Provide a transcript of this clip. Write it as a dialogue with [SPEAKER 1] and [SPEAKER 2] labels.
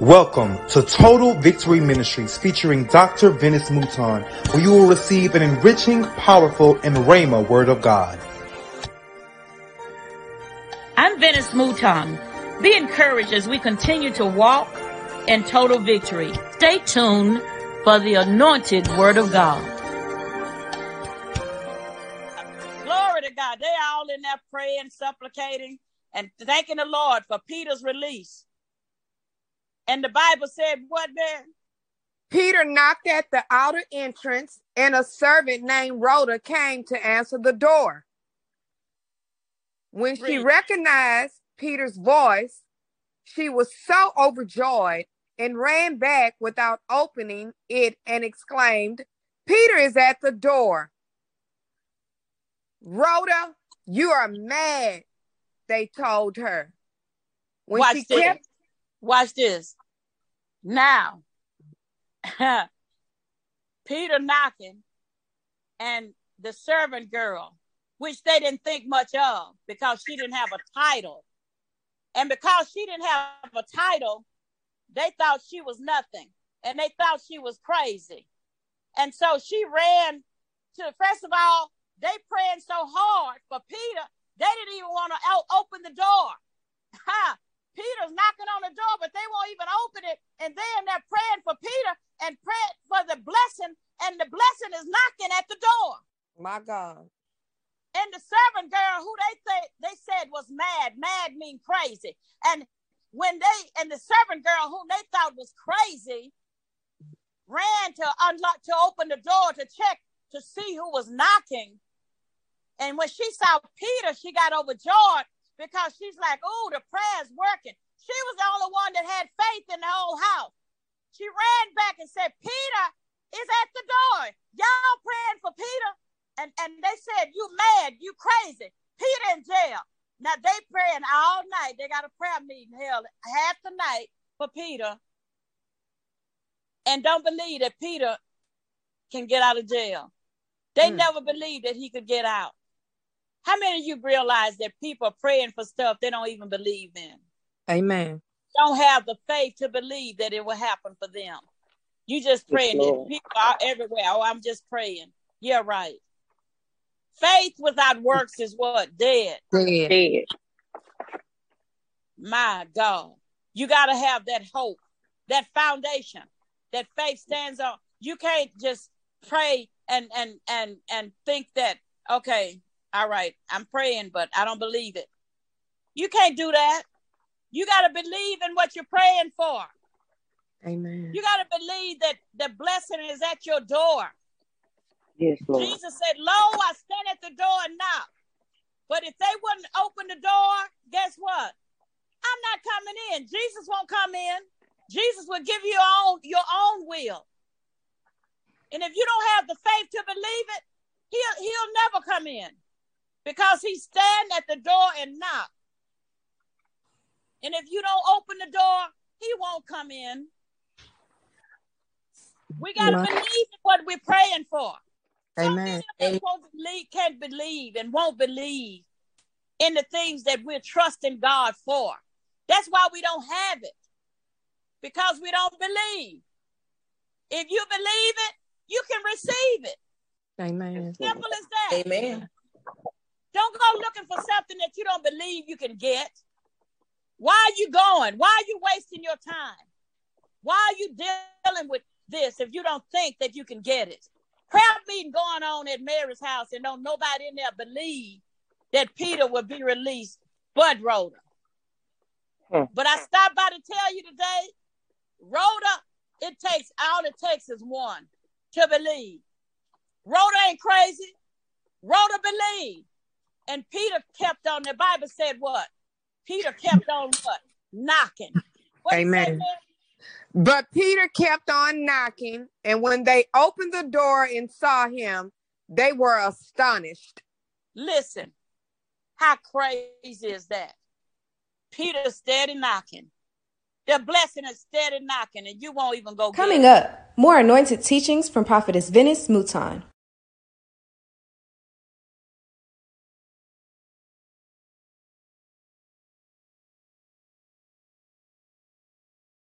[SPEAKER 1] Welcome to Total Victory Ministries featuring Dr. Venice Mouton, where you will receive an enriching, powerful, and Rhema word of God.
[SPEAKER 2] I'm Venice Mouton. Be encouraged as we continue to walk in total victory. Stay tuned for the anointed word of God. Glory to God. They're all in there praying, supplicating, and thanking the Lord for Peter's release. And the Bible said, what then?
[SPEAKER 3] Peter knocked at the outer entrance, and a servant named Rhoda came to answer the door. When she recognized Peter's voice, she was so overjoyed and ran back without opening it and exclaimed, Peter is at the door. Rhoda, you are mad, they told her. When
[SPEAKER 2] Watch
[SPEAKER 3] she
[SPEAKER 2] this.
[SPEAKER 3] kept
[SPEAKER 2] Watch this. Now, Peter knocking and the servant girl, which they didn't think much of because she didn't have a title. And because she didn't have a title, they thought she was nothing and they thought she was crazy. And so she ran to, first of all, they praying so hard for Peter, they didn't even want to open the door. Ha! Peter's knocking on the door, but they won't even open it. And then they're praying for Peter and praying for the blessing, and the blessing is knocking at the door.
[SPEAKER 3] my God.
[SPEAKER 2] And the servant girl, who they th- they said was mad, mad mean crazy. And when they and the servant girl, who they thought was crazy, ran to unlock to open the door to check to see who was knocking. And when she saw Peter, she got overjoyed because she's like, "Oh, the prayer's working." She was the only one that had faith in the whole house. She ran back and said, "Peter is at the door. Y'all praying for Peter?" And and they said, "You mad? You crazy? Peter in jail." Now they praying all night. They got a prayer meeting held half the night for Peter, and don't believe that Peter can get out of jail. They
[SPEAKER 3] Hmm.
[SPEAKER 2] never believed that he could get out. How many of you realize that people are praying for stuff they don't even believe in?
[SPEAKER 3] Amen.
[SPEAKER 2] Don't have the faith to believe that it will happen for them. You just praying.
[SPEAKER 4] Lord.
[SPEAKER 2] People are everywhere. Oh, I'm just praying. Yeah, right. Faith without works is what? Dead.
[SPEAKER 3] Dead.
[SPEAKER 4] Dead.
[SPEAKER 2] My God. You got to have that hope, that foundation, that faith stands on. You can't just pray and and and and think that okay, all right, I'm praying, but I don't believe it. You can't do that. You got to believe in what you're praying for.
[SPEAKER 3] Amen.
[SPEAKER 2] You got to believe that the blessing is at your door.
[SPEAKER 4] Yes, Lord.
[SPEAKER 2] Jesus said, Lo, I stand at the door and knock. But if they wouldn't open the door, guess what? I'm not coming in. Jesus won't come in. Jesus will give you your own, your own will. And if you don't have the faith to believe it, he'll he'll never come in. Because he stand at the door and knock. And if you don't open the door, he won't come in. We got to believe in what we're praying for. So
[SPEAKER 3] Amen.
[SPEAKER 2] many of won't believe, can't believe and won't believe in the things that we're trusting God for. That's why we don't have it. Because we don't believe. If you believe it, you can receive it.
[SPEAKER 3] Amen.
[SPEAKER 2] Simple as that.
[SPEAKER 4] Amen.
[SPEAKER 2] Don't go looking for something that you don't believe you can get. Why are you going? Why are you wasting your time? Why are you dealing with this if you don't think that you can get it? Prayer meeting going on at Mary's house and don't nobody in there believe that Peter will be released, but Rhoda.
[SPEAKER 4] Hmm.
[SPEAKER 2] But I stopped by to tell you today, Rhoda, it takes all it takes is one to believe. Rhoda ain't crazy. Rhoda believed. And Peter kept on, the Bible said what? Peter kept on what? Knocking. What did it say
[SPEAKER 3] Amen. But Peter kept on knocking, and when they opened the door and saw him, they were astonished.
[SPEAKER 2] Listen, how crazy is that? Peter steady knocking. The blessing is steady knocking, and you won't even go
[SPEAKER 5] Coming
[SPEAKER 2] it.
[SPEAKER 5] up, more anointed teachings from Prophetess Venice Mouton.